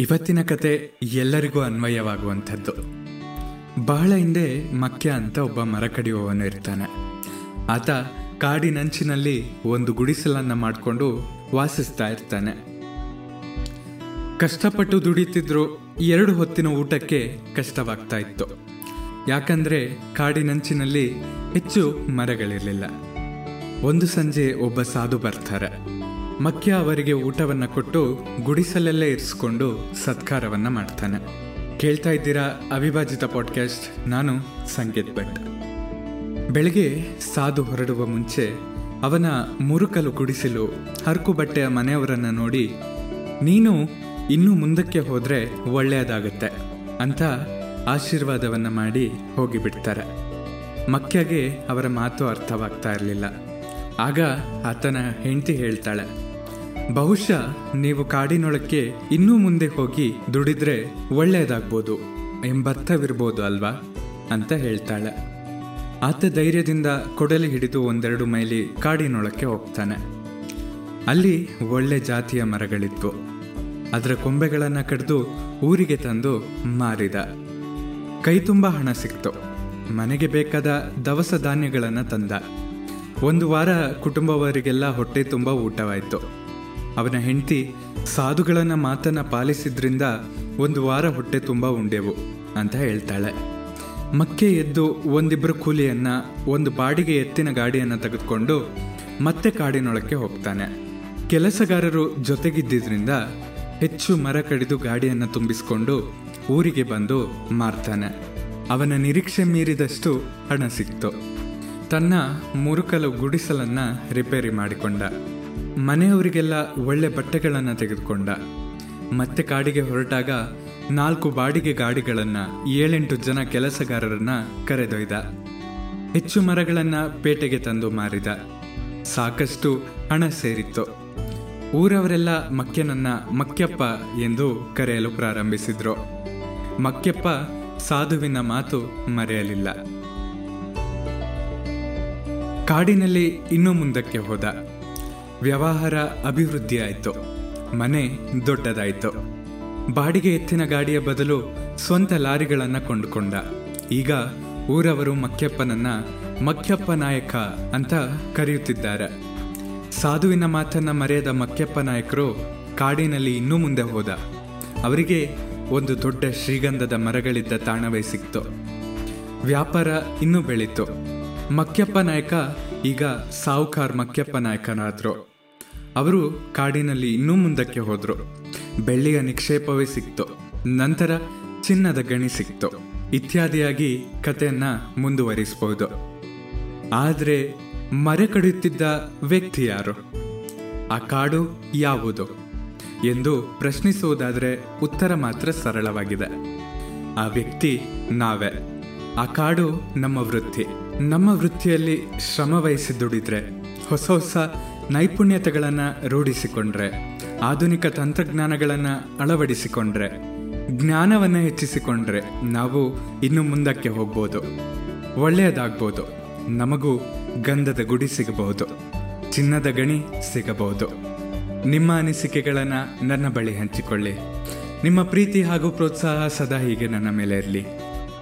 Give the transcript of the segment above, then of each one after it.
ಇವತ್ತಿನ ಕತೆ ಎಲ್ಲರಿಗೂ ಅನ್ವಯವಾಗುವಂಥದ್ದು. ಬಹಳ ಹಿಂದೆ ಮಕ್ಯ ಅಂತ ಒಬ್ಬ ಮರ ಕಡಿಯುವವನು ಇರ್ತಾನೆ. ಆತ ಕಾಡಿನಂಚಿನಲ್ಲಿ ಒಂದು ಗುಡಿಸಲನ್ನು ಮಾಡಿಕೊಂಡು ವಾಸಿಸ್ತಾ ಇರ್ತಾನೆ. ಕಷ್ಟಪಟ್ಟು ದುಡಿತಿದ್ರು ಎರಡು ಹೊತ್ತಿನ ಊಟಕ್ಕೆ ಕಷ್ಟವಾಗ್ತಾ ಇತ್ತು. ಯಾಕಂದ್ರೆ ಕಾಡಿನಂಚಿನಲ್ಲಿ ಹೆಚ್ಚು ಮರಗಳಿರಲಿಲ್ಲ. ಒಂದು ಸಂಜೆ ಒಬ್ಬ ಸಾಧು ಬರ್ತಾರೆ. ಮಕ್ಯ ಅವರಿಗೆ ಊಟವನ್ನ ಕೊಟ್ಟು ಗುಡಿಸಲಲ್ಲೇ ಇರಿಸ್ಕೊಂಡು ಸತ್ಕಾರವನ್ನ ಮಾಡ್ತಾನೆ. ಕೇಳ್ತಾ ಇದ್ದೀರಾ ಅವಿಭಾಜಿತ ಪಾಡ್ಕಾಸ್ಟ್ ನಾನು ಸಂಗೀತ್ ಭಟ್. ಬೆಳಗ್ಗೆ ಸಾಧು ಹೊರಡುವ ಮುಂಚೆ ಅವನ ಮುರುಕಲು ಗುಡಿಸಲು ಹರಕು ಬಟ್ಟೆಯ ಮನೆಯವರನ್ನ ನೋಡಿ, ನೀನು ಇನ್ನೂ ಮುಂದಕ್ಕೆ ಹೋದರೆ ಒಳ್ಳೆಯದಾಗುತ್ತೆ ಅಂತ ಆಶೀರ್ವಾದವನ್ನ ಮಾಡಿ ಹೋಗಿಬಿಡ್ತಾರೆ. ಮಕ್ಯಗೆ ಅವರ ಮಾತು ಅರ್ಥವಾಗ್ತಾ ಇರಲಿಲ್ಲ. ಆಗ ಆತನ ಹೆಂಡತಿ ಹೇಳ್ತಾಳೆ ಬಹುಶಃ ನೀವು ಕಾಡಿನೊಳಕ್ಕೆ ಇನ್ನೂ ಮುಂದೆ ಹೋಗಿ ದುಡಿದ್ರೆ ಒಳ್ಳೆಯದಾಗ್ಬೋದು ಎಂಬರ್ಥವಿರ್ಬೋದು ಅಲ್ವಾ ಅಂತ ಹೇಳ್ತಾಳೆ. ಆತ ಧೈರ್ಯದಿಂದ ಕೊಡಲಿ ಹಿಡಿದು ಒಂದೆರಡು ಮೈಲಿ ಕಾಡಿನೊಳಕ್ಕೆ ಹೋಗ್ತಾನೆ. ಅಲ್ಲಿ ಒಳ್ಳೆ ಜಾತಿಯ ಮರಗಳಿತ್ತು. ಅದರ ಕೊಂಬೆಗಳನ್ನು ಕಡಿದು ಊರಿಗೆ ತಂದು ಮಾರಿದ. ಕೈ ತುಂಬ ಹಣ ಸಿಕ್ತು. ಮನೆಗೆ ಬೇಕಾದ ದವಸ ಧಾನ್ಯಗಳನ್ನು ತಂದ. ಒಂದು ವಾರ ಕುಟುಂಬವರಿಗೆಲ್ಲ ಹೊಟ್ಟೆ ತುಂಬ ಊಟವಾಯಿತು. ಅವನ ಹೆಂಡತಿ ಸಾಧುಗಳನ್ನ ಮಾತನ್ನ ಪಾಲಿಸಿದ್ರಿಂದ ಒಂದು ವಾರ ಹೊಟ್ಟೆ ತುಂಬ ಉಂಡೆವು ಅಂತ ಹೇಳ್ತಾಳೆ. ಮಕ್ಕೆ ಎದ್ದು ಒಂದಿಬ್ಬರು ಕೂಲಿಯನ್ನ, ಒಂದು ಬಾಡಿಗೆ ಎತ್ತಿನ ಗಾಡಿಯನ್ನು ತೆಗೆದುಕೊಂಡು ಮತ್ತೆ ಕಾಡಿನೊಳಕ್ಕೆ ಹೋಗ್ತಾನೆ. ಕೆಲಸಗಾರರು ಜೊತೆಗಿದ್ದಿದ್ರಿಂದ ಹೆಚ್ಚು ಮರ ಕಡಿದು ಗಾಡಿಯನ್ನು ತುಂಬಿಸಿಕೊಂಡು ಊರಿಗೆ ಬಂದು ಮಾರ್ತಾನೆ. ಅವನ ನಿರೀಕ್ಷೆ ಮೀರಿದಷ್ಟು ಹಣ ಸಿಕ್ತು. ತನ್ನ ಮುರುಕಲು ಗುಡಿಸಲನ್ನ ರಿಪೇರಿ ಮಾಡಿಕೊಂಡ. ಮನೆಯವರಿಗೆಲ್ಲ ಒಳ್ಳೆ ಬಟ್ಟೆಗಳನ್ನು ತೆಗೆದುಕೊಂಡ. ಮತ್ತೆ ಕಾಡಿಗೆ ಹೊರಟಾಗ ನಾಲ್ಕು ಬಾಡಿಗೆ ಗಾಡಿಗಳನ್ನು ಏಳೆಂಟು ಜನ ಕೆಲಸಗಾರರನ್ನ ಕರೆದೊಯ್ದ. ಹೆಚ್ಚು ಮರಗಳನ್ನ ಪೇಟೆಗೆ ತಂದು ಮಾರಿದ. ಸಾಕಷ್ಟು ಹಣ ಸೇರಿತ್ತು. ಊರವರೆಲ್ಲ ಮಕ್ಯನನ್ನ ಮಕ್ಯಪ್ಪ ಎಂದು ಕರೆಯಲು ಪ್ರಾರಂಭಿಸಿದ್ರು. ಮಕ್ಯಪ್ಪ ಸಾಧುವಿನ ಮಾತು ಮರೆಯಲಿಲ್ಲ. ಕಾಡಿನಲ್ಲಿ ಇನ್ನೂ ಮುಂದಕ್ಕೆ ಹೋದ. ವ್ಯವಹಾರ ಅಭಿವೃದ್ಧಿಯಾಯಿತು ಮನೆ ದೊಡ್ಡದಾಯಿತು. ಬಾಡಿಗೆ ಎತ್ತಿನ ಗಾಡಿಯ ಬದಲು ಸ್ವಂತ ಲಾರಿಗಳನ್ನು ಕೊಂಡುಕೊಂಡ. ಈಗ ಊರವರು ಮಕ್ಯಪ್ಪನನ್ನ ಮಕ್ಯಪ್ಪ ನಾಯಕ ಅಂತ ಕರೆಯುತ್ತಿದ್ದಾರೆ. ಸಾಧುವಿನ ಮಾತನ್ನ ಮರೆಯದ ಮಕ್ಯಪ್ಪ ನಾಯಕರು ಕಾಡಿನಲ್ಲಿ ಇನ್ನೂ ಮುಂದೆ ಹೋದ. ಅವರಿಗೆ ಒಂದು ದೊಡ್ಡ ಶ್ರೀಗಂಧದ ಮರಗಳಿದ್ದ ತಾಣವೇ ಸಿಕ್ತು. ವ್ಯಾಪಾರ ಇನ್ನೂ ಬೆಳೀತು. ಮಕ್ಯಪ್ಪ ನಾಯಕ ಈಗ ಸಾವುಕಾರ್ ಮಕ್ಯಪ್ಪ ನಾಯಕನಾದ್ರು. ಅವರು ಕಾಡಿನಲ್ಲಿ ಇನ್ನೂ ಮುಂದಕ್ಕೆ ಹೋದರು. ಬೆಳ್ಳಿಯ ನಿಕ್ಷೇಪವೇ ಸಿಕ್ತು. ನಂತರ ಚಿನ್ನದ ಗಣಿ ಸಿಕ್ತು. ಇತ್ಯಾದಿಯಾಗಿ ಕಥೆಯನ್ನ ಮುಂದುವರಿಸಬಹುದು. ಆದರೆ ಮರೆ ಕಡಿಯುತ್ತಿದ್ದ ವ್ಯಕ್ತಿ ಯಾರು? ಆ ಕಾಡು ಯಾವುದು? ಎಂದು ಪ್ರಶ್ನಿಸುವುದಾದರೆ ಉತ್ತರ ಮಾತ್ರ ಸರಳವಾಗಿದೆ. ಆ ವ್ಯಕ್ತಿ ನಾವೇ. ಆ ಕಾಡು ನಮ್ಮ ವೃತ್ತಿ. ನಮ್ಮ ವೃತ್ತಿಯಲ್ಲಿ ಶ್ರಮ ವಹಿಸಿ ದುಡಿದ್ರೆ ಹೊಸ ಹೊಸ ನೈಪುಣ್ಯತೆಗಳನ್ನು ರೂಢಿಸಿಕೊಂಡ್ರೆ, ಆಧುನಿಕ ತಂತ್ರಜ್ಞಾನಗಳನ್ನು ಅಳವಡಿಸಿಕೊಂಡ್ರೆ, ಜ್ಞಾನವನ್ನು ಹೆಚ್ಚಿಸಿಕೊಂಡ್ರೆ ನಾವು ಇನ್ನು ಮುಂದಕ್ಕೆ ಹೋಗ್ಬೋದು. ಒಳ್ಳೆಯದಾಗ್ಬೋದು. ನಮಗೂ ಗಂಧದ ಗುಡಿ ಸಿಗಬಹುದು. ಚಿನ್ನದ ಗಣಿ ಸಿಗಬಹುದು. ನಿಮ್ಮ ಅನಿಸಿಕೆಗಳನ್ನು ನನ್ನ ಬಳಿ ಹಂಚಿಕೊಳ್ಳಿ. ನಿಮ್ಮ ಪ್ರೀತಿ ಹಾಗೂ ಪ್ರೋತ್ಸಾಹ ಸದಾ ಹೀಗೆ ನನ್ನ ಮೇಲೆ ಇರಲಿ.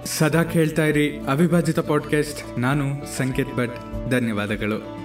ಸದಾ ಕೇಳ್ತಾ ಇರಿ ಅವಿಭಾಜಿತ ಪಾಡ್ಕಾಸ್ಟ್ ನಾನು ಸಂಕೇತ್ ಭಟ್. ಧನ್ಯವಾದಗಳು.